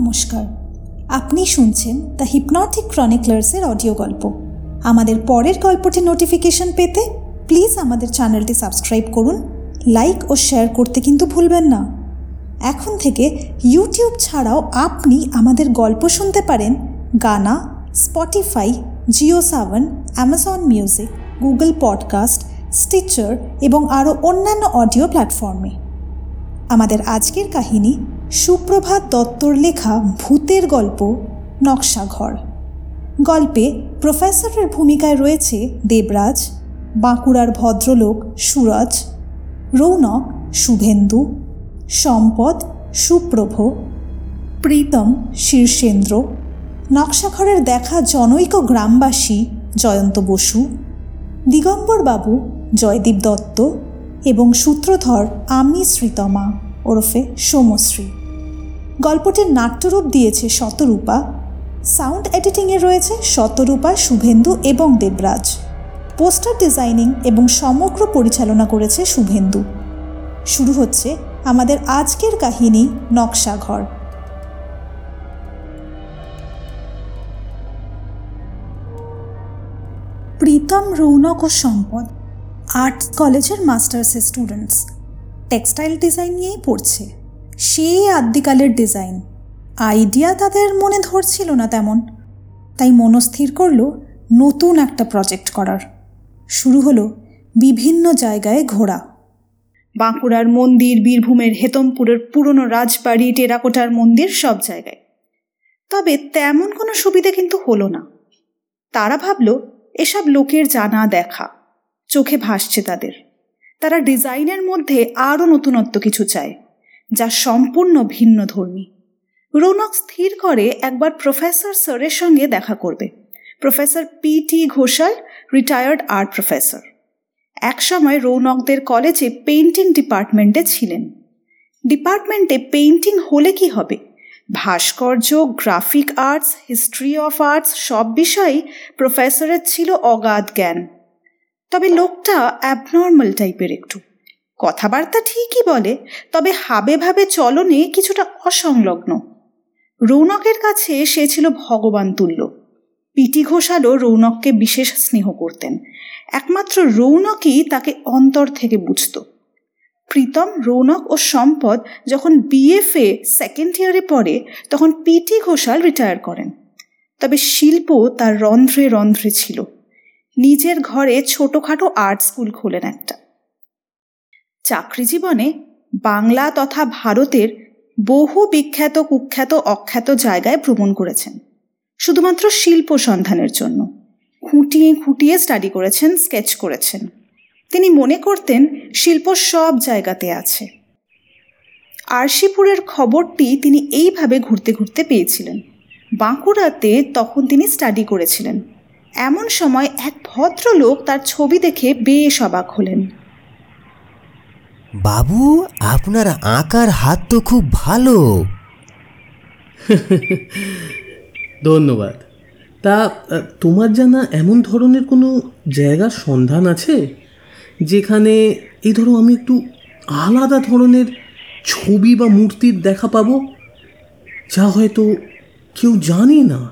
নমস্কার। আপনি শুনছেন দ্য হিপনটিক ক্রনিকলার্সের অডিও গল্প। আমাদের পরের গল্পটির নোটিফিকেশন পেতে প্লিজ আমাদের চ্যানেলটি সাবস্ক্রাইব করুন, লাইক ও শেয়ার করতে কিন্তু ভুলবেন না। এখন থেকে ইউটিউব ছাড়াও আপনি আমাদের গল্প শুনতে পারেন Gaana, Spotify, Jio Saavn, Amazon Music, Google Podcast, Stitcher এবং আরও অন্যান্য অডিও প্ল্যাটফর্মে। আমাদের আজকের কাহিনী সুপ্রভাত দত্তর লেখা ভূতের গল্প, নকশাঘর। গল্পে প্রফেসরের ভূমিকায় রয়েছে দেবরাজ, বাঁকুড়ার ভদ্রলোক সুরজ, রৌনক শুভেন্দু, সম্পদ সুপ্রভ, প্রীতম শীর্ষেন্দ্র, নকশাঘরের দেখা জনৈক গ্রামবাসী জয়ন্ত বসু, দিগম্বরবাবু জয়দীপ দত্ত এবং সূত্রধর আমি শ্রীতমা ওরফে সোমশ্রী। গল্পটির নাট্যরূপ দিয়েছে শতরূপা। সাউন্ড এডিটিংয়ে রয়েছে শতরূপা, শুভেন্দু এবং দেবরাজ। পোস্টার ডিজাইনিং এবং সমগ্র পরিচালনা করেছে শুভেন্দু। শুরু হচ্ছে আমাদের আজকের কাহিনী নকশাঘর। প্রীতম রৌনক ও সম্পদ, আর্টস কলেজের মাস্টার্সের স্টুডেন্টস। টেক্সটাইল ডিজাইন নিয়েই পড়ছে। সেই আদ্যিকালের ডিজাইন আইডিয়া তাদের মনে ধরছিল না তেমন। তাই মনস্থির করল নতুন একটা প্রজেক্ট করার। শুরু হলো বিভিন্ন জায়গায় ঘোরা। বাঁকুড়ার মন্দির, বীরভূমের হেতমপুরের পুরনো রাজবাড়ি, টেরাকোটার মন্দির সব জায়গায়। তবে তেমন কোনো সুবিধে কিন্তু হলো না। তারা ভাবল, এসব লোকের জানা দেখা, চোখে ভাসছে তাদের। তারা ডিজাইনের মধ্যে আরও নতুনত্ব কিছু চায়। যা সম্পূর্ণ ভিন্ন ধর্মী। রৌনক স্থির করে একবার প্রফেসর স্যারের সঙ্গে দেখা করবে। Professor P T Ghoshal retired art professor একসময় রৌনকদের কলেজে পেইন্টিং ডিপার্টমেন্টে ছিলেন। ডিপার্টমেন্টে পেইন্টিং হলে কি হবে? ভাস্কর্য graphic arts history of arts সব বিষয়েই প্রফেসরের ছিল অগাধ জ্ঞান। তবে লোকটা অ্যাবনর্মাল টাইপের একটু। কথাবার্তা ঠিকই বলে, তবে হাবে ভাবে চলনে কিছুটা অসংলগ্ন। রৌনকের কাছে সে ছিল ভগবান তুল্য। পিটি ঘোষালও রৌনককে বিশেষ স্নেহ করতেন। একমাত্র রৌনকই তাকে অন্তর থেকে বুঝত। প্রীতম, রৌনক ও সম্পদ যখন বিএফএ সেকেন্ড ইয়ারে পড়ে, তখন পিটি ঘোষাল রিটায়ার করেন। তবে শিল্প তার রন্ধ্রে রন্ধ্রে ছিল। নিজের ঘরে ছোটোখাটো আর্ট স্কুল খোলেন একটা। চাকরি জীবনে বাংলা তথা ভারতের বহু বিখ্যাত, কুখ্যাত, অখ্যাত জায়গায় ভ্রমণ করেছেন। শুধুমাত্র শিল্প সন্ধানের জন্য। খুঁটিয়ে খুঁটিয়ে স্টাডি করেছেন স্কেচ করেছেন। তিনি মনে করতেন শিল্প সব জায়গাতে আছে। আরশিপুরের খবরটি তিনি এইভাবে ঘুরতে ঘুরতে পেয়েছিলেন। বাঁকুড়াতে তখন তিনি স্টাডি করেছিলেন। এমন সময় এক ভদ্রলোক তার ছবি দেখে বেশ অবাক হলেন। বাবু আপনার আঁকার হাত তো খুব ভালো। ধন্যবাদ। তা তোমার জানা এমন ধরনের কোনো জায়গার সন্ধান আছে? যেখানে এই ধরো আমি একটু আলাদা ধরনের ছবি বা মূর্তির দেখা পাবো যা হয়তো কেউ জানে না?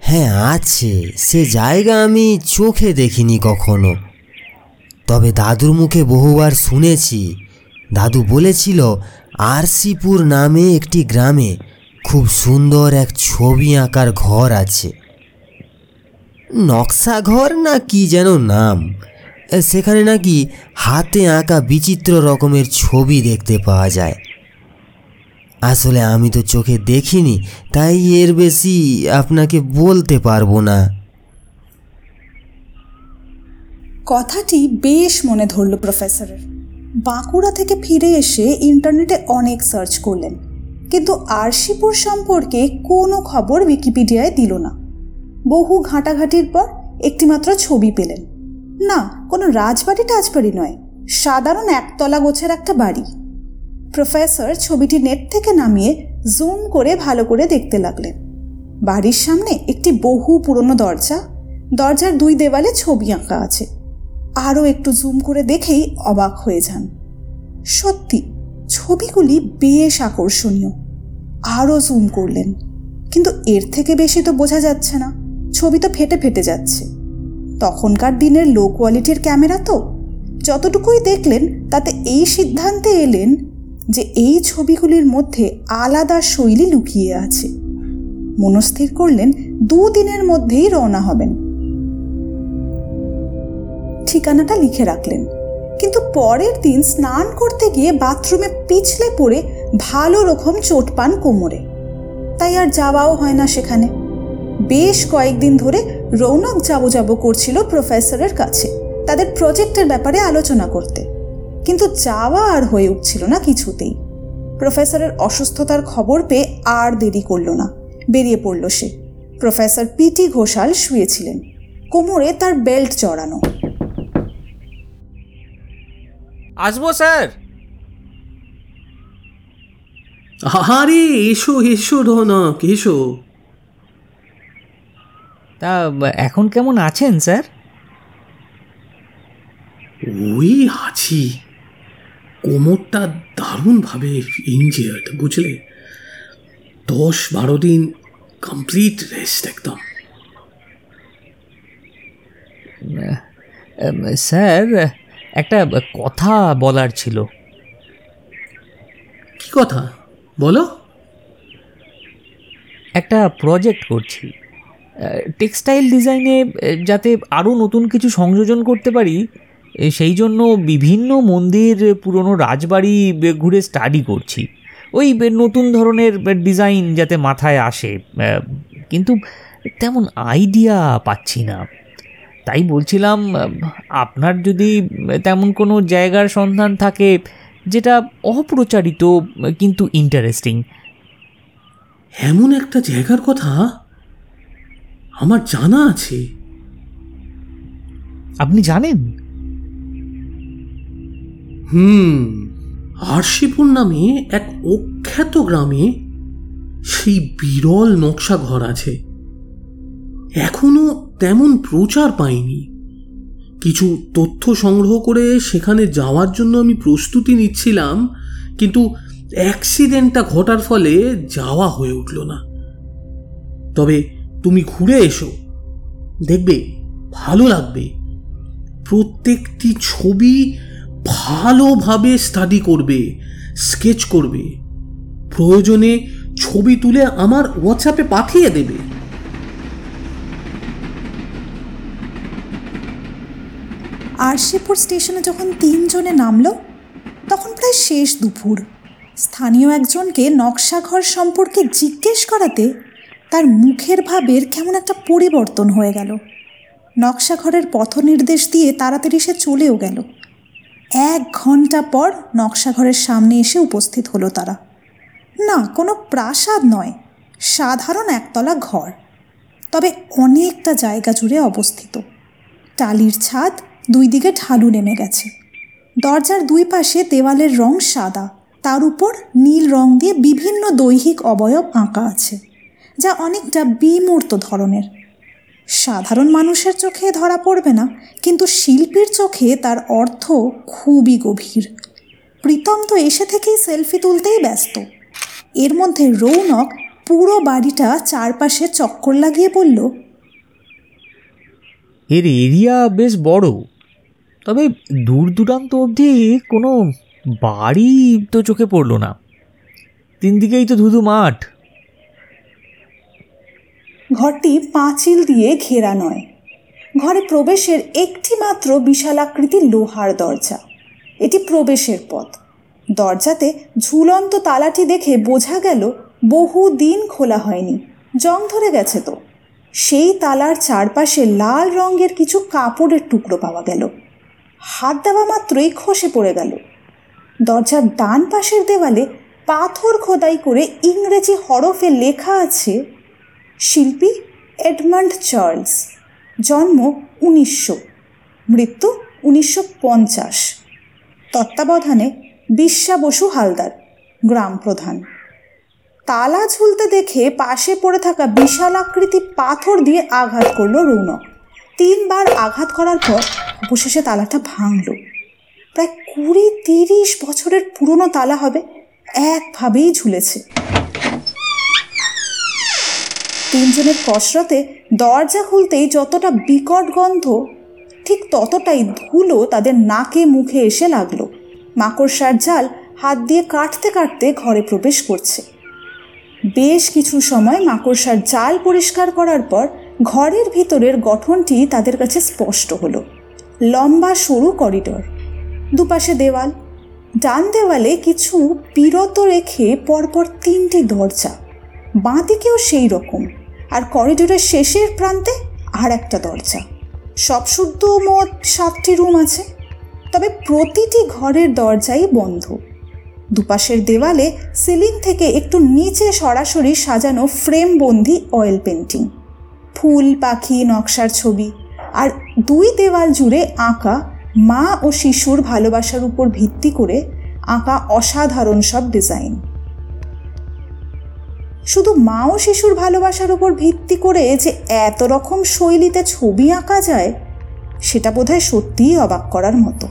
হ্যাঁ আছে। সে জায়গা আমি চোখে দেখিনি কখনো। তবে দাদুর মুখে বহুবার শুনেছি। দাদু বলেছিল, আরসিপুর নামে একটি গ্রামে খুব সুন্দর এক ছবি আঁকার ঘর আছে। নকশা ঘর না কি যেন নাম? সেখানে নাকি হাতে আঁকা বিচিত্র রকমের ছবি দেখতে পাওয়া যায়। আসলে আমি তো চোখে দেখিনি, তাই এর বেশি আপনাকে বলতে পারব না। কথাটি বেশ মনে ধরল প্রফেসরের। বাঁকুড়া থেকে ফিরে এসে ইন্টারনেটে অনেক সার্চ করলেন, কিন্তু আরশিপুর সম্পর্কে কোনো খবর উইকিপিডিয়ায় দিল না। বহু ঘাঁটাঘাঁটির পর একটিমাত্র ছবি পেলেন। না, কোনো রাজবাড়ি টাজবাড়ি নয়, সাধারণ একতলা গোছের একটা বাড়ি। প্রফেসর ছবিটি নেট থেকে নামিয়ে জুম করে ভালো করে দেখতে লাগলেন। বাড়ির সামনে একটি বহু পুরনো দরজা, দরজার দুই দেওয়ালে ছবি আঁকা আছে। আরও একটু জুম করে দেখেই অবাক হয়ে যান। সত্যি, ছবিগুলি বেশ আকর্ষণীয়। আরও জুম করলেন। কিন্তু এর থেকে বেশি তো বোঝা যাচ্ছে না। ছবি তো ফেটে ফেটে যাচ্ছে। তখনকার দিনের লো কোয়ালিটির ক্যামেরা তো। যতটুকুই দেখলেন, তাতে এই সিদ্ধান্তে এলেন যে এই ছবিগুলির মধ্যে আলাদা শৈলী লুকিয়ে আছে। মনস্থির করলেন, দুদিনের মধ্যেই রওনা হবেন। ঠিকানাটা লিখে রাখলেন। কিন্তু পরের দিন স্নান করতে গিয়ে বাথরুমে পিছলে পড়ে ভালো রকম চোট পান কোমরে। তাই আর যাওয়াও হয় না সেখানে। বেশ কয়েকদিন ধরে রৌনক যাব যাব করছিল প্রফেসরের কাছে, তাদের প্রজেক্টের ব্যাপারে আলোচনা করতে। কিন্তু যাওয়া আর হয়ে উঠছিল না কিছুতেই। প্রফেসরের অসুস্থতার খবর পেয়ে আর দেরি করল না, বেরিয়ে পড়ল সে। Professor PT Ghoshal শুয়েছিলেন। কোমরে তার বেল্ট জড়ানো আসব স্যার। আরে এসো এসো রৌনক এসো। তা এখন কেমন আছেন স্যার? ওই আছি। কোমরটা দারুণভাবে ইনজিয়ার্ড বুঝলে? দশ বারো দিন কমপ্লিট রেস্ট একদম। স্যার একটা কথা বলার ছিল। কি কথা? বলো। একটা প্রজেক্ট করছি। টেক্সটাইল ডিজাইনে যাতে আরও নতুন কিছু সংযোজন করতে পারি সেই জন্য বিভিন্ন মন্দির পুরনো রাজবাড়ি ঘুরে স্টাডি করছি। ওই নতুন ধরনের ডিজাইন যাতে মাথায় আসে। কিন্তু তেমন আইডিয়া পাচ্ছি না। তাই বলছিলাম আপনার যদি তেমন কোনো জায়গার সন্ধান থাকে যেটা অপ্রচারিত কিন্তু ইন্টারেস্টিং এমন একটা জায়গার কথা আমার জানা আছে। আপনি জানেন? হুম আরশিপুর নামে এক অখ্যাত গ্রামে সেই বিরল নকশা ঘর আছে। এখনও তেমন প্রচার পাইনি। কিছু তথ্য সংগ্রহ করে সেখানে যাওয়ার জন্য আমি প্রস্তুতি নিচ্ছিলাম, কিন্তু অ্যাক্সিডেন্টটা ঘটার ফলে যাওয়া হয়ে উঠল না। তবে তুমি ঘুরে এসো। দেখবে, ভালো লাগবে। প্রত্যেকটি ছবি ভালোভাবে স্টাডি করবে স্কেচ করবে। প্রয়োজনে ছবি তুলে আমার হোয়াটসঅ্যাপে পাঠিয়ে দেবে। আরশিপুর স্টেশনে যখন তিনজনে নামলো, তখন প্রায় শেষ দুপুর। স্থানীয় একজনকে নকশাঘর সম্পর্কে জিজ্ঞেস করাতে তার মুখের ভাবের কেমন একটা পরিবর্তন হয়ে গেল। নকশাঘরের পথ নির্দেশ দিয়ে তাড়াতাড়ি সে চলেও গেল। এক ঘণ্টা পর নকশাঘরের সামনে এসে উপস্থিত হলো তারা। না, কোনো প্রাসাদ নয়, সাধারণ একতলা ঘর, তবে অনেকটা জায়গা জুড়ে অবস্থিত। টালির ছাদ দুই দিকে ঢালু নেমে গেছে। দরজার দুই পাশে দেওয়ালের রং সাদা। তার উপর নীল রং দিয়ে বিভিন্ন দৈহিক অবয়ব আঁকা আছে, যা অনেকটা বিমূর্ত ধরনের। সাধারণ মানুষের চোখে ধরা পড়বে না, কিন্তু শিল্পীর চোখে তার অর্থ খুবই গভীর। প্রীতম তো এসে থেকেই সেলফি তুলতেই ব্যস্ত। এর মধ্যে রৌনক পুরো বাড়িটা চারপাশে চক্কর লাগিয়ে বলল এর এরিয়া বেশ বড়। তবে দূর দূরান্ত অবধি কোনো বাড়ি তো চোখে পড়ল না। তিন দিকেই তো ধুধু মাঠ। ঘরটি পাঁচিল দিয়ে ঘেরা নয়। ঘরে প্রবেশের একটি মাত্র বিশালাকৃতির লোহার দরজা। এটি প্রবেশের পথ। দরজাতে ঝুলন্ত তালাটি দেখে বোঝা গেল বহু দিন খোলা হয়নি। জং ধরে গেছে তো। সেই তালার চারপাশে লাল রঙের কিছু কাপড়ের টুকরো পাওয়া গেল। হাত দেওয়া মাত্রই খসে পড়ে গেল। দরজার ডান পাশের দেওয়ালে পাথর খোদাই করে ইংরেজি হরফে লেখা আছে, শিল্পী এডমান্ড চার্লস, জন্ম উনিশশো, মৃত্যু উনিশশো পঞ্চাশ, তত্ত্বাবধানে বিশ্বা বসু হালদার, গ্রাম প্রধান। তালা ঝুলতে দেখে পাশে পড়ে থাকা বিশাল আকৃতি পাথর দিয়ে আঘাত করল রৌনক তিনবার আঘাত করার পর অবশেষে তালাটা ভাঙল। প্রায় কুড়ি তিরিশ বছরের পুরনো তালা হবে, একভাবেই ঝুলেছে। তিনজনের কসরতে দরজা খুলতেই যতটা বিকট গন্ধ, ঠিক ততটাই ধুলো তাদের নাকে মুখে এসে লাগল। মাকড়সার জাল হাত দিয়ে কাটতে কাটতে ঘরে প্রবেশ করছে। বেশ কিছু সময় মাকড়সার জাল পরিষ্কার করার পর ঘরের ভিতরের গঠনটি তাদের কাছে স্পষ্ট হলো। লম্বা সরু করিডর, দুপাশে দেওয়াল, ডান দেওয়ালে কিছু বিরত রেখে পরপর তিনটি দরজা বাঁ দিকেও সেই রকম আর করিডোরের শেষের প্রান্তে আর একটা দরজা। সব শুদ্ধ মোট সাতটি রুম আছে, তবে প্রতিটি ঘরের দরজাই বন্ধ। দুপাশের দেওয়ালে সিলিং থেকে একটু নিচে সরাসরি সাজানো ফ্রেমবন্দি অয়েল পেন্টিং। ফুল, পাখি, নকশার ছবি আর দুই দেওয়াল জুড়ে আঁকা মা ও শিশুর ভালোবাসার উপর ভিত্তি করে আঁকা অসাধারণ সব ডিজাইন। শুধু মা ও শিশুর ভালোবাসার উপর ভিত্তি করে যে এত রকম শৈলীতে ছবি আঁকা যায়, সেটা বোধহয় সত্যিই অবাক করার মতো।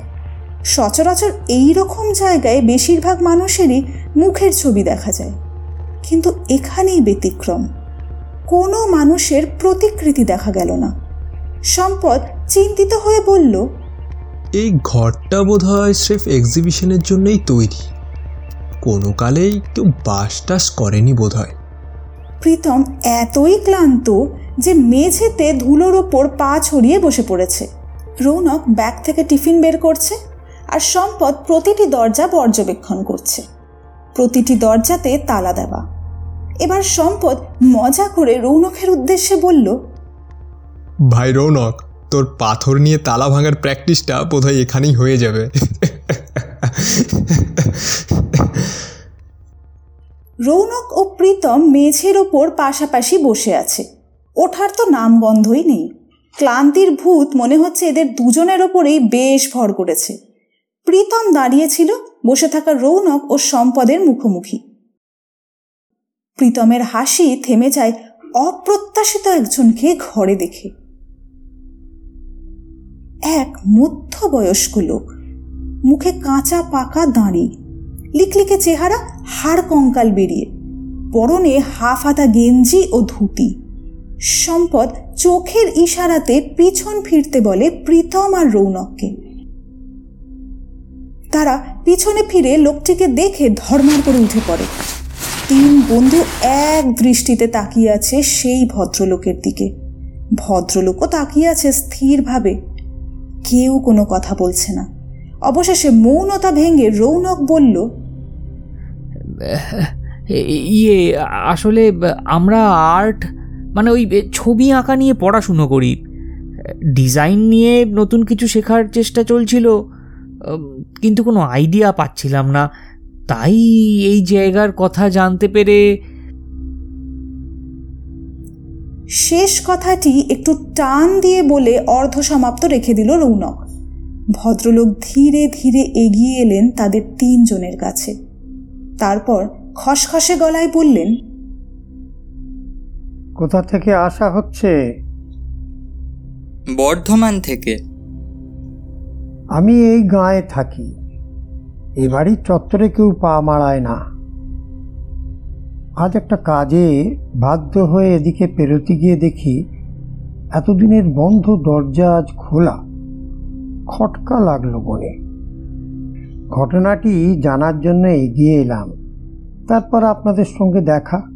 সচরাচর এই রকম জায়গায় বেশিরভাগ মানুষেরই মুখের ছবি দেখা যায়। কিন্তু এখানেই ব্যতিক্রম। কোনো মানুষের প্রতিকৃতি দেখা গেল না। সম্পদ চিন্তিত হয়ে বলল এই ঘরটা বোধ হয় স্রেফ এক্সিবিশনের জন্যই তৈরি। কোনো কালেই কেউ বাস টাস করেনি বোধ হয় প্রীতম এতই ক্লান্ত যে মেঝেতে ধুলোর ওপর পা ছড়িয়ে বসে পড়েছে। রৌনক ব্যাগ থেকে টিফিন বের করছে। আর সম্পদ প্রতিটি দরজা পর্যবেক্ষণ করছে। প্রতিটি দরজাতে তালা দেওয়া। এবার সম্পদ মজা করে রৌনকের উদ্দেশ্যে বলল ভাই রৌনক তোর পাথর নিয়ে তালা ভাঙার প্র্যাকটিসটা বোধহয় এখানেই হয়ে যাবে। রৌনক ও প্রীতম মেঝের ওপর পাশাপাশি বসে আছে। ওঠার তো নামগন্ধই নেই। ক্লান্তির ভূত মনে হচ্ছে এদের দুজনের ওপরেই বেশ ভর করেছে। প্রীতম দাঁড়িয়েছিল বসে থাকা রৌনক ও সম্পদের মুখোমুখি। প্রীতমের হাসি থেমে যায় অপ্রত্যাশিত একজনকে ঘরে দেখে। এক মধ্যবয়স্ক লোক। মুখে কাঁচা পাকা দাঁড়ি, লিকলিকে চেহারা, হাড় কঙ্কাল বেরিয়ে, পরনে হাফ হাতা গেঞ্জি ও ধুতি। সম্পদ চোখের ইশারাতে পিছন ফিরতে বলে প্রীতম আর রৌনককে। তারা পিছনে ফিরে লোকটিকে দেখে ধর্মার করে উঠে পড়ে। তিন বন্ধু এক দৃষ্টিতে তাকিয়ে আছে সেই ভদ্রলোকের দিকে। ভদ্রলোকও তাকিয়ে আছে স্থিরভাবে। কেউ কোনো কথা বলছে না। অবশেষে মৌনতা ভেঙে রৌনক বলল ইয়ে আসলে আমরা আর্ট মানে ওই ছবি আঁকা নিয়ে পড়াশুনো করি। ডিজাইন নিয়ে নতুন কিছু শেখার চেষ্টা চলছিল। কিন্তু কোনো আইডিয়া পাচ্ছিলাম না। তাই এই জায়গার কথা জানতে পেরে শেষ কথাটি একটু টান দিয়ে বলে অর্ধসমাপ্ত রেখে দিল রৌনক। ভদ্রলোক ধীরে ধীরে এগিয়ে এলেন তাদের তিনজনের কাছে। তারপর খসখসে গলায় বললেন কোথা থেকে আসা হচ্ছে? বর্ধমান থেকে। আমি এই গাঁয়ে থাকি। এ বাড়ির চত্বরে কেউ পা মারায় না। আজ একটা কাজে বাধ্য হয়ে এদিকে পেরোতে গিয়ে দেখি, এতদিনের বন্ধ দরজা আজ খোলা। খটকা লাগল বলে ঘটনাটি জানার জন্য এগিয়ে এলাম। তারপর আপনাদের সঙ্গে দেখা।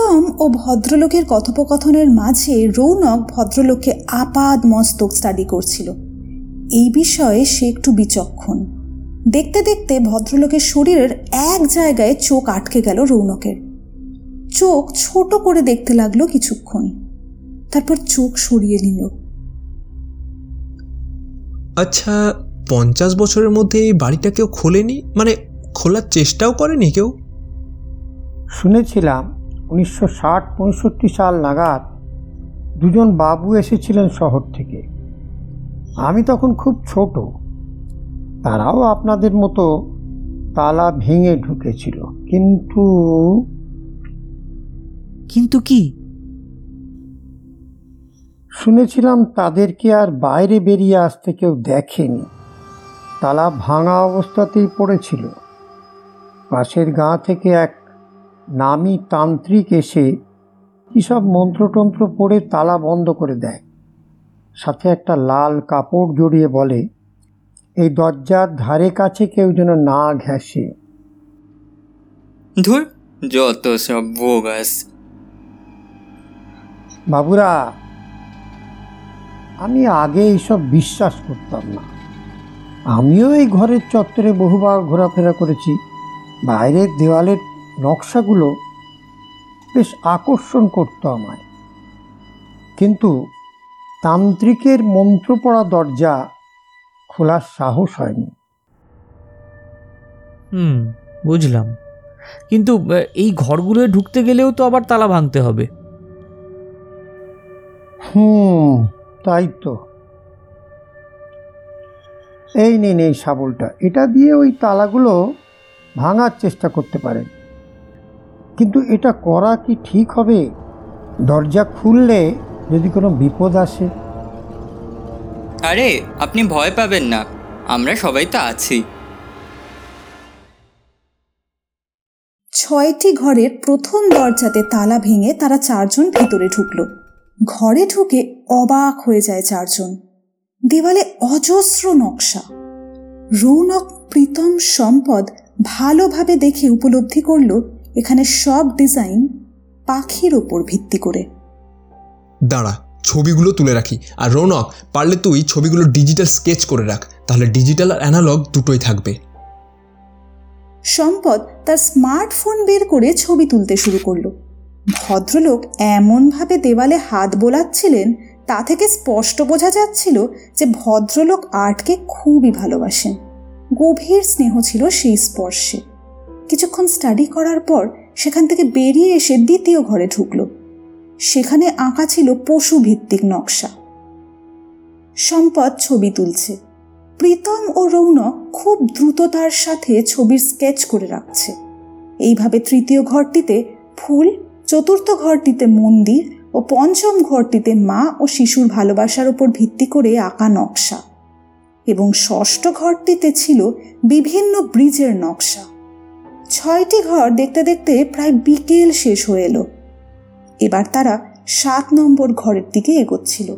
প্রীতম ও ভদ্রলোকের কথোপকথনের মাঝে রৌনক ভদ্রলোককে আপাদ মস্তক স্টাডি করছিল। এই বিষয়ে সে একটু বিচক্ষণ। দেখতে দেখতে ভদ্রলোকের শরীরের এক জায়গায় চোখ আটকে গেল রৌনকের। চোখ ছোট করে দেখতে লাগল কিছুক্ষণ। তারপর চোখ সরিয়ে নিল। আচ্ছা পঞ্চাশ বছরের মধ্যে এই বাড়িটা কেউ খোলেনি? মানে খোলার চেষ্টাও করেনি কেউ? শুনেছিলাম উনিশশো ষাট পঁয়ষট্টি সাল নাগাদ দুজন বাবু এসেছিলেন শহর থেকে। আমি তখন খুব ছোট তারাও আপনাদের মতো তালা ভেঙে ঢুকেছিল। কিন্তু কিন্তু কি? শুনেছিলাম তাদেরকে আর বাইরে বেরিয়ে আসতে কেউ দেখেনি। তালা ভাঙা অবস্থাতেই পড়েছিল। পাশের গাঁ থেকে এক নামি তান্ত্রিক এসে কী সব মন্ত্রতন্ত্র পড়ে তালা বন্ধ করে দেয়। সাথে একটা লাল কাপড় জড়িয়ে বলে এই দরজার ধারে কাছে কেউ যেন না ঘেঁষে। ধুর যত সব বোগাস বাবুরা আমি আগে এইসব বিশ্বাস করতাম না। আমিও এই ঘরের চত্বরে বহুবার ঘোরাফেরা করেছি। বাইরের দেওয়ালের নকশাগুলো বেশ আকর্ষণ করতো আমায়। কিন্তু তান্ত্রিকের মন্ত্র পড়া দরজা খোলার সাহস হয়নি। হুম বুঝলাম। কিন্তু এই ঘরগুলোয় ঢুকতে গেলেও তো আবার তালা ভাঙতে হবে। হুম তাই তো। এই নিন এই শাবলটা। এটা দিয়ে ওই তালাগুলো ভাঙার চেষ্টা করতে পারেন। কিন্তু এটা করা কি ঠিক হবে? দরজা খুললে যদি কোনো বিপদ আসে? আরে আপনি ভয় পাবেন না। আমরা সবাই তো আছি। ছয়টি ঘরের প্রথম দরজাতে তালা ভেঙে তারা চারজন ভেতরে ঢুকলো। ঘরে ঢুকে অবাক হয়ে যায় চারজন। দেওয়ালে অজস্র নকশা। রৌনক প্রীতম সম্পদ ভালোভাবে দেখে উপলব্ধি করল এখানে সব ডিজাইন পাখির ওপর ভিত্তি করে। দাঁড়া ছবিগুলো তুলে রাখি। আর রৌনক পারলে তুই ছবিগুলো ডিজিটাল স্কেচ করে রাখ তাহলে ডিজিটাল আর অ্যানালগ দুটোই থাকবে। সম্পদ তার স্মার্টফোন বের করে ছবি তুলতে শুরু করল। ভদ্রলোক এমনভাবে দেওয়ালে হাত বোলাচ্ছিলেন তা থেকে স্পষ্ট বোঝা যাচ্ছিল যে ভদ্রলোক আর্টকে খুবই ভালোবাসেন। গভীর স্নেহ ছিল সেই স্পর্শে। কিছুক্ষণ স্টাডি করার পর সেখান থেকে বেরিয়ে এসে দ্বিতীয় ঘরে ঢুকল। সেখানে আঁকা ছিল পশু ভিত্তিক নকশা। সম্পদ ছবি তুলছে। প্রীতম ও রৌনক খুব দ্রুততার সাথে ছবির স্কেচ করে রাখছে। এইভাবে তৃতীয় ঘরটিতে ফুল, চতুর্থ ঘরটিতে মন্দির ও পঞ্চম ঘরটিতে মা ও শিশুর ভালোবাসার উপর ভিত্তি করে আঁকা নকশা। এবং ষষ্ঠ ঘরটিতে ছিল বিভিন্ন ব্রিজের নকশা। ছয়টি ঘর দেখতে দেখতে প্রায় বিকেল শেষ হয়ে এলো। এবার তারা সাত নম্বর ঘরের দিকে এগোচ্ছিল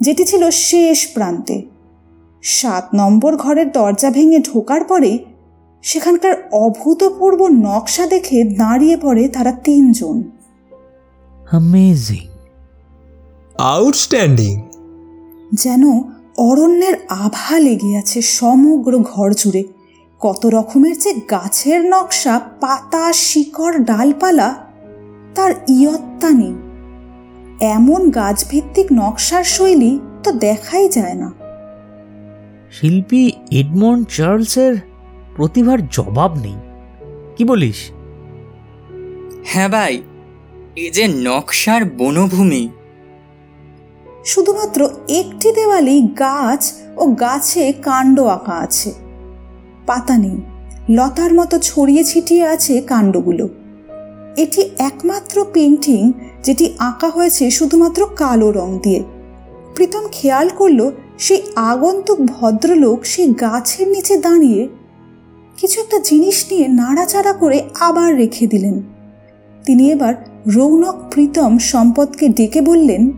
যেটি ছিল শেষ প্রান্তে। সাত নম্বর ঘরের দরজা ভেঙে ঢোকার পরে সেখানকার অভূতপূর্ব নকশা দেখে দাঁড়িয়ে পড়ে তারা তিনজন। অ্যামেজিং আউটস্ট্যান্ডিং যেন অরণ্যের আভা লেগে আছে সমগ্র ঘর জুড়ে। কত রকমের যে গাছের নকশা পাতা শিকড় ডালপালা তার ইয়ত্তা নেই। এমন গাছভিত্তিক নকশার শৈলী তো দেখাই যায় না। শিল্পী এডমন্ড চার্লসের প্রতিভার জবাব নেই। কি বলিস? হ্যাঁ ভাই এ যে নকশার বনভূমি। শুধুমাত্র একটি দেওয়ালেই গাছ ও গাছে কাণ্ড আঁকা আছে। পাতা নেই। লতার মতো ছড়িয়ে ছিটিয়ে আছে কাণ্ডগুলো। এটি একমাত্র পেন্টিং যেটি আঁকা হয়েছে শুধুমাত্র কালো রং দিয়ে। প্রীতম খেয়াল করল, সেই আগন্তুক ভদ্রলোক সেই গাছের নিচে দাঁড়িয়ে কিছু একটা জিনিস নিয়ে নাড়াচাড়া করে আবার রেখে দিলেন। তিনি এবার রৌনক প্রীতম সম্পদকে ডেকে বললেন,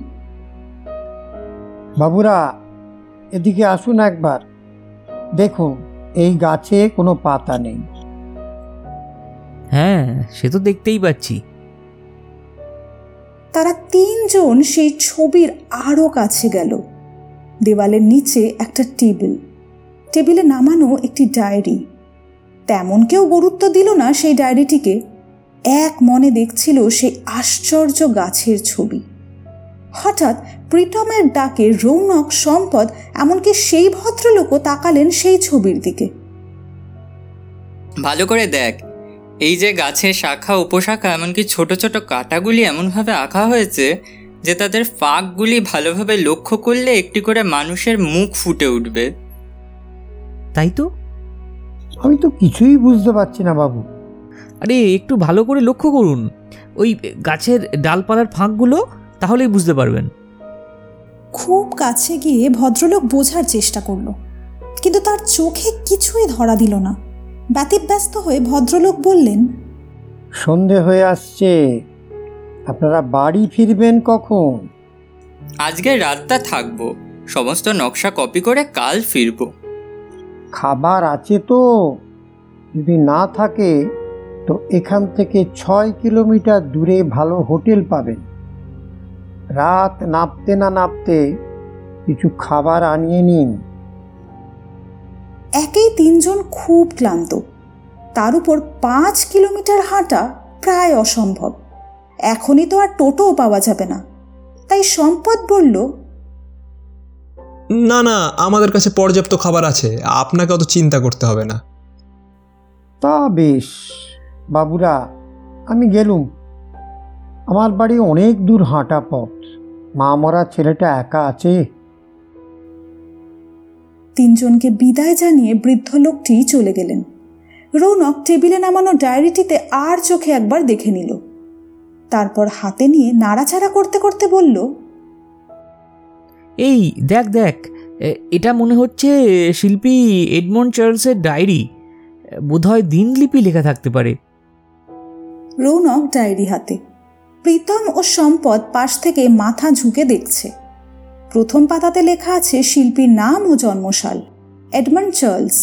বাবুরা, এদিকে আসুন একবার। দেখুন এই গাছে কোনো পাতা নেই। হ্যাঁ সে তো দেখতেই পাচ্ছি। তারা তিনজন সেই ছবির আরও কাছে গেল। দেওয়ালের নিচে একটা টেবিল। টেবিলে নামানো একটি ডায়েরি। তেমন কেউ গুরুত্ব দিল না সেই ডায়েরিটিকে। এক মনে দেখছিল সেই আশ্চর্য গাছের ছবি। হঠাৎ প্রীতমের ডাকে রৌনক সম্পদ এমনকি সেই ভদ্রলোকও তাকালেন সেই ছবির দিকে। ভালো করে দেখ এই যে গাছের শাখা উপশাখা এমনকি ছোট ছোট কাঁটাগুলি এমনভাবে আঁকা হয়েছে যে তাদের ফাঁকগুলি ভালোভাবে লক্ষ্য করলে একটি করে মানুষের মুখ ফুটে উঠবে। তাই তো? আমি তো কিছুই বুঝতে পারছি না বাবু। আরে একটু ভালো করে লক্ষ্য করুন। ওই গাছের ডালপালার ফাঁকগুলো তাহলেই বুঝতে পারবেন। খুব কাছে গিয়ে ভদ্রলোক বোঝার চেষ্টা করল কিন্তু তার চোখে কিছুই ধরা দিল না। ব্যতিব্যস্ত হয়ে ভদ্রলোক বললেন সন্ধে হয়ে আসছে আপনারা বাড়ি ফিরবেন কখন? আজকে রাতটা থাকব সমস্ত নকশা কপি করে কাল ফিরবো। খাবার আছে তো যদি না থাকে তো এখান থেকে ছয় কিলোমিটার দূরে ভালো হোটেল পাবেন। রাত নাপতে না নাপতে কিছু খাবার আনিয়ে নিন। একেই তিনজন খুব ক্লান্ত। তার উপর পাঁচ কিলোমিটার হাঁটা প্রায় অসম্ভব। এখনই তো আর টোটোও পাওয়া যাবে না। তাই সম্পদ বলল না না আমাদের কাছে পর্যাপ্ত খাবার আছে। আপনাকে অত চিন্তা করতে হবে না। তা বেশ বাবুরা আমি গেলুম। আমার বাড়ি অনেক দূর হাঁটা পথ। মা মরা ছেলেটা একা আছে? তিনজনকে বিদায় জানিয়ে বৃদ্ধ লোকটি চলে গেলেন। রৌনক টেবিলে নামানো ডায়েরিটিতে আর চোখে একবার দেখে নিল। তারপর হাতে নিয়ে নাড়াচাড়া করতে করতে বলল এই দেখ দেখ এটা মনে হচ্ছে শিল্পী এডমন্ড চার্লসের ডায়েরি। বোধহয় দিনলিপি লেখা থাকতে পারে। রৌনক ডায়েরি হাতে প্রীতম ও সম্পদ পাশ থেকে মাথা ঝুঁকে দেখছে। প্রথম পাতাতে লেখা আছে শিল্পীর নাম ও জন্মসাল। Edmund Charles.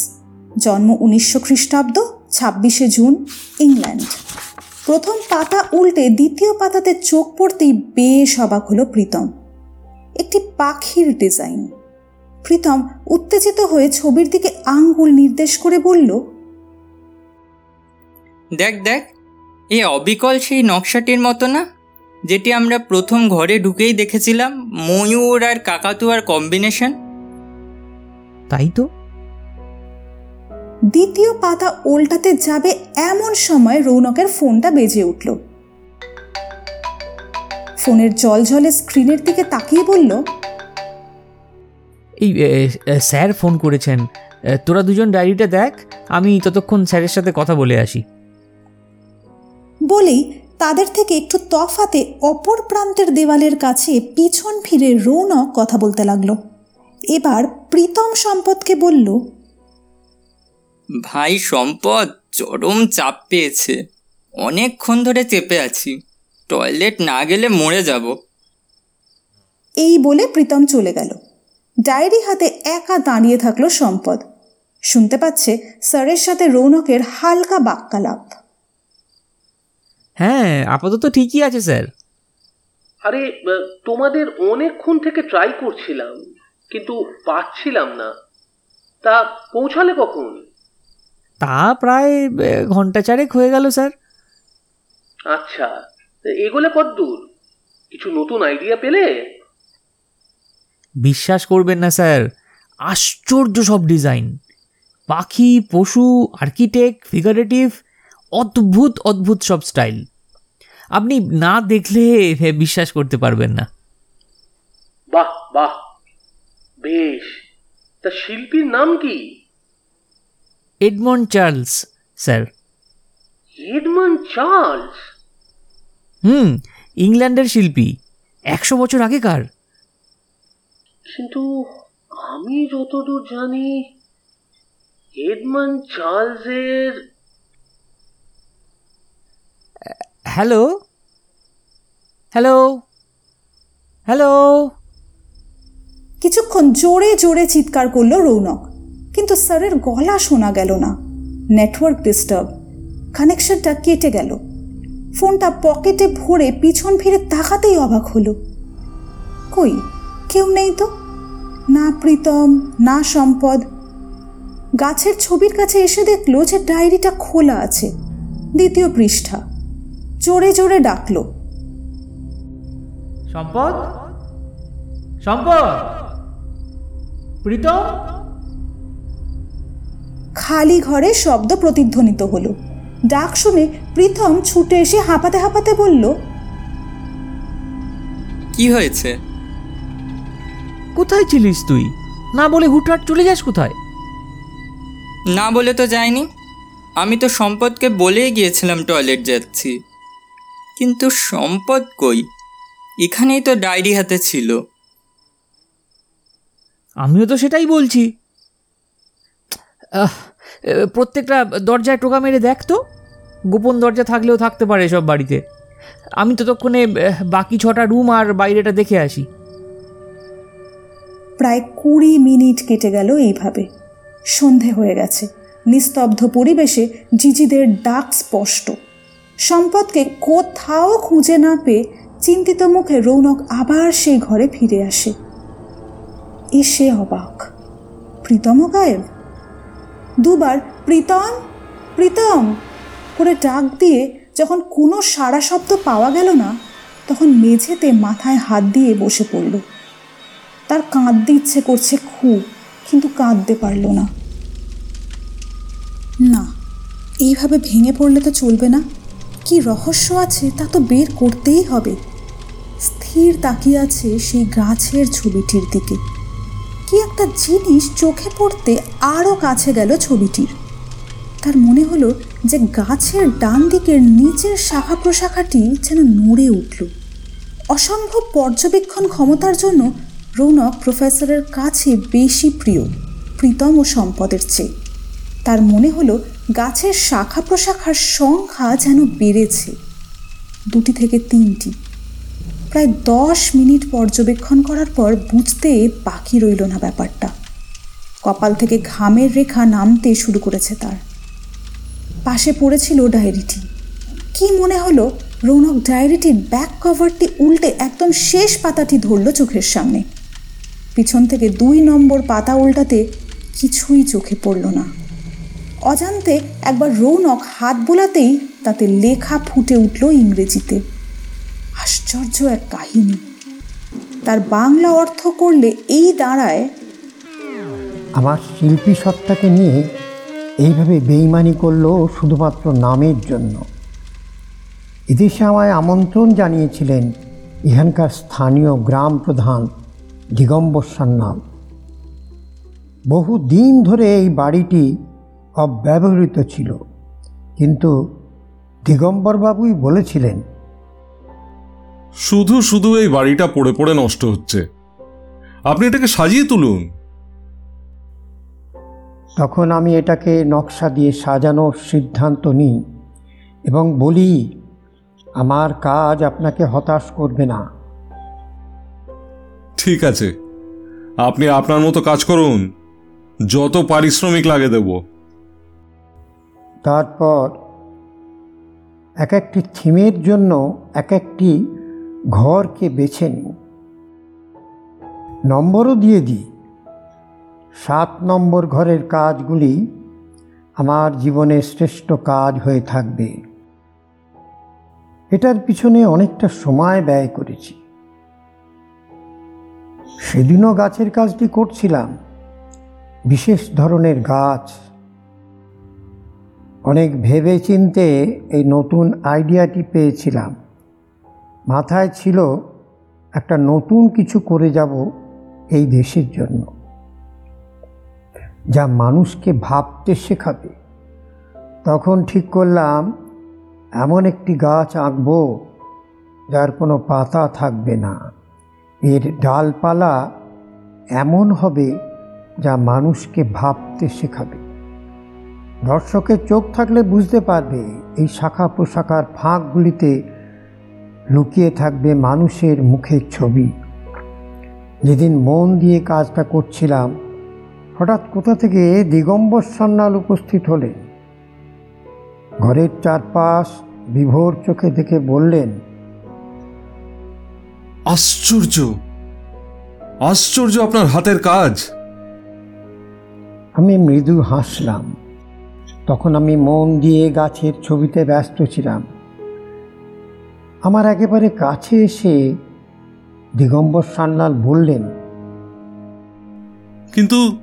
জন্ম উনিশশো খ্রিস্টাব্দ, ছাব্বিশে জুন, ইংল্যান্ড। প্রথম পাতা উল্টে দ্বিতীয় পাতাতে চোখ পড়তেই বেশ অবাক হলো প্রীতম। একটি পাখির ডিজাইন। প্রীতম উত্তেজিত হয়ে ছবির দিকে আঙ্গুল নির্দেশ করে বলল, দেখ দেখ এই অবিকল সেই নকশাটির মতো না? যেটি আমরা প্রথম ঘরে ঢুকেই দেখেছিলাম ময়ূর আর কাকাতুয়ার কম্বিনেশন। তাই তো? দ্বিতীয় পাতা উল্টাতে যাবে এমন সময় রৌনকের ফোনটা বেজে উঠল। ফোনের জল জলে স্ক্রিনের দিকে তাকিয়ে বলল এই এ, এ, স্যার ফোন করেছেন। তোরা দুজন ডায়েরিটা দেখ আমি ততক্ষণ স্যারের সাথে কথা বলে আসি। বলেই তাদের থেকে একটু তফাতে অপর প্রান্তের দেওয়ালের কাছে পিছন ফিরে রৌনক কথা বলতে লাগল। এবার প্রীতম সম্পদকে বলল ভাই সম্পদ চরম চাপ পেয়েছে। অনেকক্ষণ ধরে চেপে আছি। টয়লেট না গেলে মরে যাব। এই বলে প্রীতম চলে গেল। ডায়েরি হাতে একা দাঁড়িয়ে থাকল সম্পদ। শুনতে পাচ্ছে স্যারের সাথে রৌনকের হালকা বাক্যালাপ। হ্যাঁ আপাতত ঠিকই আছে স্যার। আরে তোমাদের অনেকক্ষণ থেকে ট্রাই করছিলাম কিন্তু পাচ্ছিলাম না। তা পৌঁছালে কখন? তা প্রায় ঘণ্টা চারেক হয়ে গেল স্যার। আচ্ছা এগোলে কত দূর? কিছু নতুন আইডিয়া পেলে? বিশ্বাস করবেন না স্যার। আশ্চর্য সব ডিজাইন পাখি পশু আর্কিটেক্ট ফিগারেটিভ অদ্ভুত অদ্ভুত সব স্টাইল। আপনি না দেখলে বিশ্বাস করতে পারবেন না। বাহ বাহ। বেশ। তা শিল্পীর নাম কি? Edmund Charles sir. Edmund Charles? হুম ইংল্যান্ডের শিল্পী। একশো বছর আগেকার কিন্তু আমি যতদূর জানি এডমন্ড চার্লসের হ্যালো হ্যালো হ্যালো কিছুক্ষণ জোরে জোরে চিৎকার করল রৌনক। কিন্তু স্যারের গলা শোনা গেল না। নেটওয়ার্ক ডিস্টার্ব কানেকশনটা কেটে গেল। ফোনটা পকেটে ভরে পিছন ফিরে তাকাতেই অবাক হলো। কই, কেউ নেই তো? না প্রীতম, না সম্পদ। গাছের ছবির কাছে এসে দেখল যে ডায়েরিটা খোলা আছে। দ্বিতীয় পৃষ্ঠা। জোরে জোরে ডাকলো। সম্পদ? সম্পদ? প্রীতম? খালি ঘরে শব্দ প্রতিধ্বনিত হলো। ডাক শুনে প্রীতম ছুটে এসে হাঁপাতে হাঁপাতে বলল কি হয়েছে? কোথায় ছিলিস তুই? না বলে হুটহাট চলে যাস কোথায়? না বলে তো যায়নি আমি তো সম্পদকে বলেই গিয়েছিলাম টয়লেট যাচ্ছি। কিন্তু সম্পদ কই? এখানেই তো ডায়েরি হাতে ছিল। আমিও তো সেটাই বলছি। আহ, প্রত্যেকটা দরজায় টোকা মেরে দেখ তো। গোপন দরজা থাকলেও থাকতে পারে সব বাড়িতে। আমি ততক্ষণে আহ, বাকি ছটা রুম আর বাইরেটা দেখে আসি। প্রায় কুড়ি মিনিট কেটে গেল এইভাবে। সন্ধে হয়ে গেছে। নিস্তব্ধ পরিবেশে জিজিদের ডাক স্পষ্ট। সম্পদকে কোথাও খুঁজে না পেয়ে চিন্তিত মুখে রৌনক আবার সেই ঘরে ফিরে আসে। এসে অবাক। প্রীতমও গায়েব? দুবার, প্রীতম প্রীতম! করে ডাক দিয়ে যখন কোনো সাড়া শব্দ পাওয়া গেল না, তখন মেঝেতে মাথায় হাত দিয়ে বসে পড়ল। তার কাঁদতে ইচ্ছে করছে খুব, কিন্তু কাঁদতে পারল না। না, এইভাবে ভেঙে পড়লে তো চলবে না। কি রহস্য আছে তা তো বের করতেই হবে। স্থির তাকিয়ে আছে সেই গাছের ছবিটির দিকে। কি একটা জিনিস চোখে পড়তে আরও কাছে গেল ছবিটির। তার মনে হলো যে গাছের ডান দিকের নিচের শাখা প্রশাখাটি যেন নড়ে উঠল। অসম্ভব পর্যবেক্ষণ ক্ষমতার জন্য রৌনক প্রফেসরের কাছে বেশি প্রিয়, প্রীতম ও সম্পদের চেয়ে। তার মনে হলো গাছের শাখা প্রশাখার সংখ্যা যেন বেড়েছে। দুটি থেকে তিনটি। প্রায় দশ মিনিট পর্যবেক্ষণ করার পর বুঝতে বাকি রইল না ব্যাপারটা। কপাল থেকে ঘামের রেখা নামতে শুরু করেছে তার। পাশে পড়েছিল ডায়েরিটি। কি মনে হলো, রৌনক ডায়েরিটির ব্যাক কভারটি উল্টে একদম শেষ পাতাটি ধরল চোখের সামনে। পিছন থেকে দুই নম্বর পাতা উল্টাতে কিছুই চোখে পড়ল না। অজান্তে একবার রৌনক হাত বোলাতেই তাতে লেখা ফুটে উঠল ইংরেজিতে। আশ্চর্য এক কাহিনী। তার বাংলা অর্থ করলে এই দাঁড়ায়, আমার শিল্পী সত্তাকে নিয়ে এইভাবে বেইমানি করল শুধুমাত্র নামের জন্য। এদেশে আমায় আমন্ত্রণ জানিয়েছিলেন এখানকার স্থানীয় গ্রাম প্রধান দিগম্বর সান্যাল। বহু দিন ধরে এই বাড়িটি অব্যবহৃত ছিল। কিন্তু দিগম্বরবাবুই বলেছিলেন শুধু শুধু এই বাড়িটা পড়ে পড়ে নষ্ট হচ্ছে। আপনি এটাকে সাজিয়ে তুলুন। তখন আমি এটাকে নকশা দিয়ে সাজানোর সিদ্ধান্ত নিই এবং বলি আমার কাজ আপনাকে হতাশ করবে না। ঠিক আছে আপনি আপনার মতো কাজ করুন। যত পারিশ্রমিক লাগে দেব। তারপর এক একটি থিমের জন্য এক একটি ঘরকে বেছে নিই। নম্বরও দিয়ে দিই। সাত নম্বর ঘরের কাজগুলি আমার জীবনের শ্রেষ্ঠ কাজ হয়ে থাকবে। এটার পিছনে অনেকটা সময় ব্যয় করেছি। সেদিনও গাছের কাজটি করছিলাম। বিশেষ ধরনের গাছ অনেক ভেবে চিনতে এই নতুন আইডিয়াটি পেয়েছিলাম। মাথায় ছিল একটা নতুন কিছু করে যাব এই দেশের জন্য। যা মানুষকে ভাবতে শেখাবে। তখন ঠিক করলাম, এমন একটি গাছ আঁকবো যার কোনো পাতা থাকবে না। এর ডালপালা এমন হবে যা মানুষকে ভাবতে শেখাবে। দর্শকের চোখ থাকলে বুঝতে পারবে এই শাখা প্রশাখার ফাঁকগুলিতে লুকিয়ে থাকবে মানুষের মুখের ছবি। যেদিন মন দিয়ে কাজটা করছিলাম হঠাৎ কোথা থেকে দিগম্বর সান্যাল উপস্থিত হলেন। ঘরের চারপাশ বিভোর চোখে দেখে বললেন আশ্চর্য! আশ্চর্য আপনার হাতের কাজ! আমি মৃদু হাসলাম। তখন আমি মন দিয়ে গাছের ছবিতে ব্যস্ত ছিলাম। আমার একেবারে কাছে এসে দিগম্বর সান্যাল বললেন কিন্তু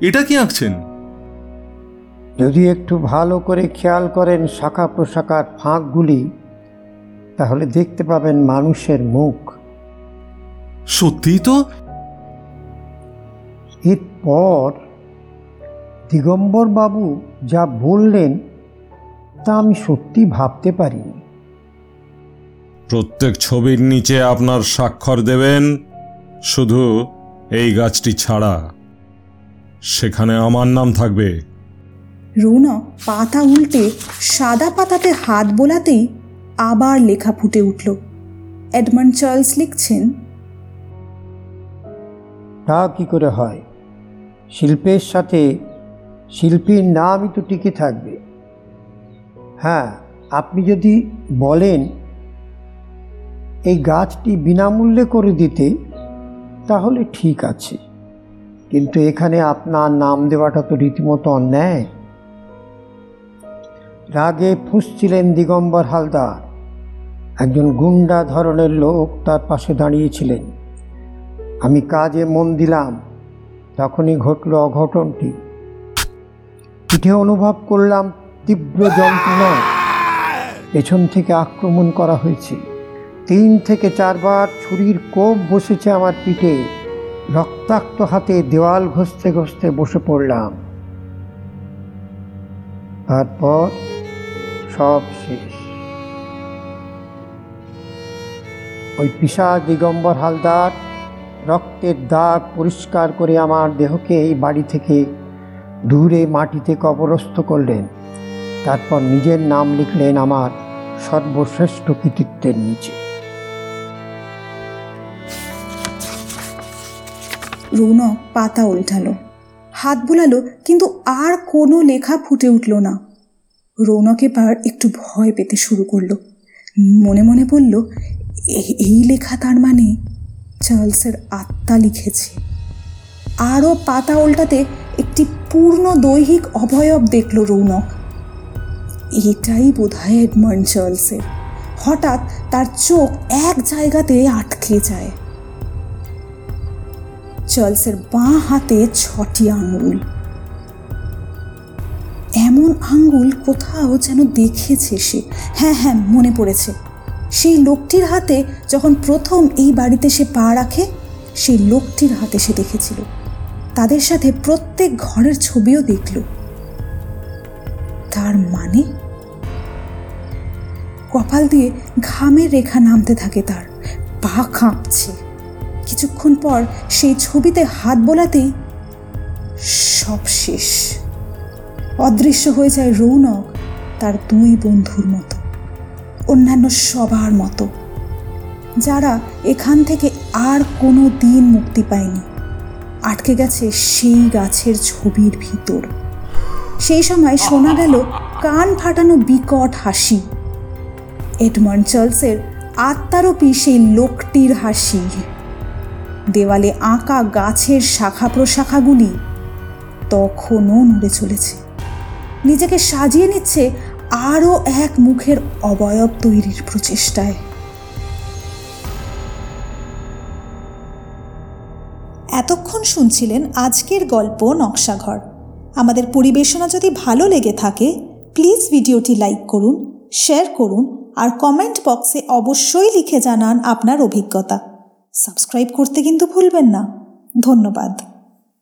এটা কি আঁকছেন? যদি একটু ভালো করে খেয়াল করেন শাখা প্রশাখার ফাঁকগুলি তাহলে দেখতে পাবেন মানুষের মুখ। সত্যিই তো? এরপর দিগম্বর বাবু যা বললেন তা আমি সত্যি ভাবতে পারিনি। প্রত্যেক ছবির নিচে আপনার স্বাক্ষর দেবেন শুধু এই গাছটি ছাড়া। সেখানে আমার নাম থাকবে। রৌনক পাতা উল্টে সাদা পাতাতে হাত বোলাতেই আবার লেখা ফুটে উঠল। এডমন্ড চার্লস লিখছেন তা কি করে হয়? শিল্পের সাথে শিল্পীর নামই তো টিকে থাকবে। হ্যাঁ আপনি যদি বলেন, এই গাছটি বিনামূল্যে করে দিতে, তাহলে ঠিক আছে। কিন্তু এখানে আপনার নাম দেওয়াটা তো রীতিমতো অন্যায়। রাগে ফুসছিলেন দিগম্বর হালদার। একজন গুন্ডা ধরনের লোক তার পাশে দাঁড়িয়েছিলেন। আমি কাজে মন দিলাম, তখনই ঘটল অঘটনটি। পিঠে অনুভব করলাম, তীব্র যন্ত্রণা পেছন থেকে আক্রমণ করা হয়েছে। তিন থেকে চারবার ছুরির কোপ বসেছে আমার পিঠে। রক্তাক্ত হাতে দেওয়াল ঘষতে ঘষতে বসে পড়লাম। তারপর সব শেষ। ওই পিসা দিগম্বর হালদার রক্তের দাগ পরিষ্কার করে আমার দেহকে এই বাড়ি থেকে দূরে মাটিতে কবরস্থ করলেন। তারপর নিজের নাম লিখলেন আমার সর্বশ্রেষ্ঠ কৃতিত্বের নিচে। রৌনক পাতা উল্টালো। হাত বোলালো, কিন্তু আর কোনো লেখা ফুটে উঠল না। রৌনক এবার একটু ভয় পেতে শুরু করল। মনে মনে বলল এই লেখা তার মানে? চার্লসের আত্মা লিখেছে। আরও পাতা উল্টাতে একটি পূর্ণ দৈহিক অবয়ব দেখল রৌনক। এটাই বোধ হয় এডমন্ড চার্লসের। হঠাৎ তার চোখ এক জায়গাতে আটকে যায়। চার্লসের বাঁ হাতে ছটি আঙ্গুল এমন আঙ্গুল কোথাও যেন দেখেছে সে। হ্যাঁ হ্যাঁ মনে পড়েছে। সেই লোকটির হাতে যখন প্রথম এই বাড়িতে সে পা রাখে, সেই লোকটির হাতে সে দেখেছিল। তাদের সাথে প্রত্যেক ঘরের ছবিও দেখল। তার মানে? কপাল দিয়ে ঘামের রেখা নামতে থাকে তার। পা কাঁপছে। কিছুক্ষণ পর সেই ছবিতে হাত বোলাতেই সব শেষ। অদৃশ্য হয়ে যায় রৌনক, তার দুই বন্ধুর মতো। অন্যান্য সবার মতো। যারা এখান থেকে আর কোনো দিন মুক্তি পায়নি। আটকে গেছে সেই গাছের ছবির ভিতর। সেই সময় শোনা গেল কান ফাটানো বিকট হাসি। এডমন্ড চার্লসের আত্মারূপী সেই লোকটির হাসি। দেওয়ালে আঁকা গাছের শাখা প্রশাখাগুলি তখনও নড়ে চলেছে। নিজেকে সাজিয়ে নিচ্ছে আরও এক মুখের অবয়ব তৈরির প্রচেষ্টায়। এতক্ষণ শুনছিলেন আজকের গল্প নকশাঘর। আমাদের পরিবেশনা যদি ভালো লেগে থাকে প্লিজ ভিডিওটি লাইক করুন শেয়ার করুন, আর কমেন্ট বক্সে অবশ্যই লিখে জানান আপনার অভিজ্ঞতা। সাবস্ক্রাইব করতে কিন্তু ভুলবেন না। ধন্যবাদ।